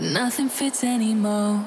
but nothing fits anymore.